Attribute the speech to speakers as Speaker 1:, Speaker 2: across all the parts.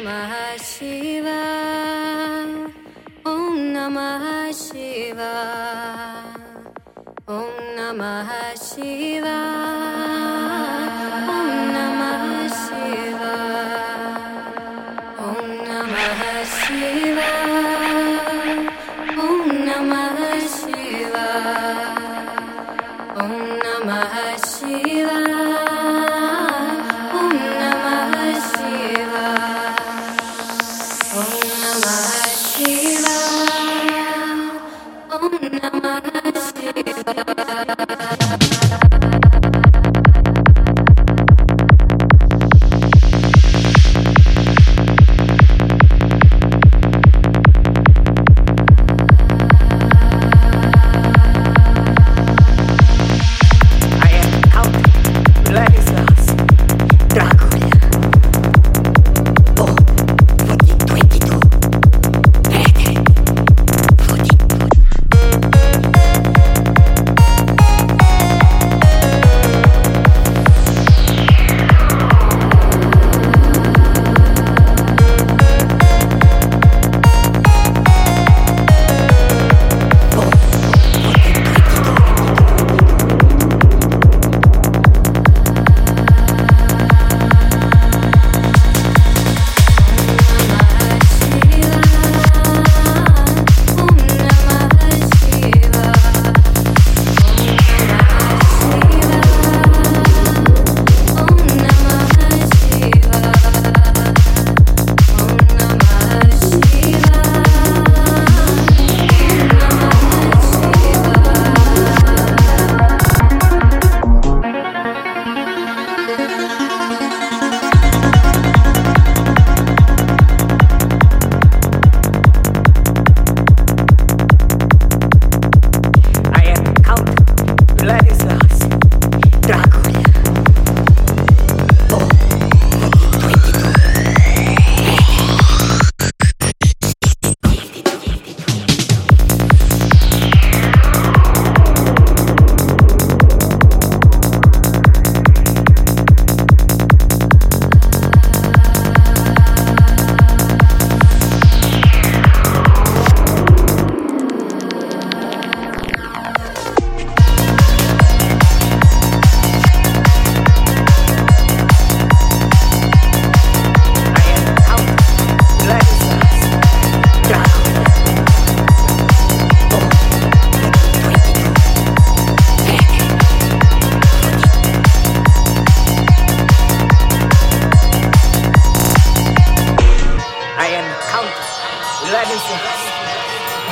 Speaker 1: ましは女ましは女ましは。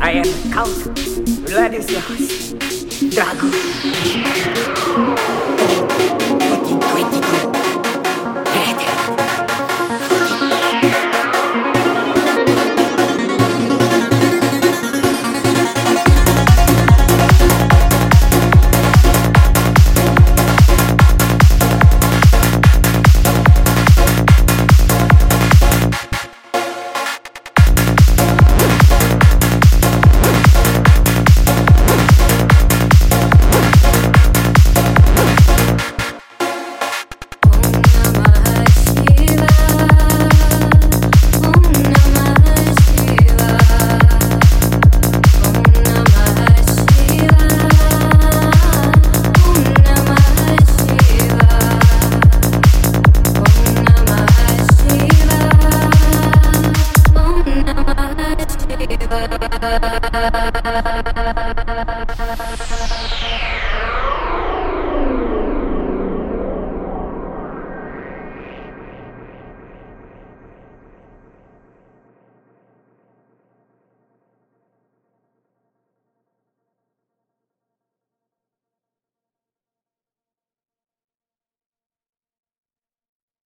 Speaker 2: I am Count Vladislaus Drago.
Speaker 1: Thank you.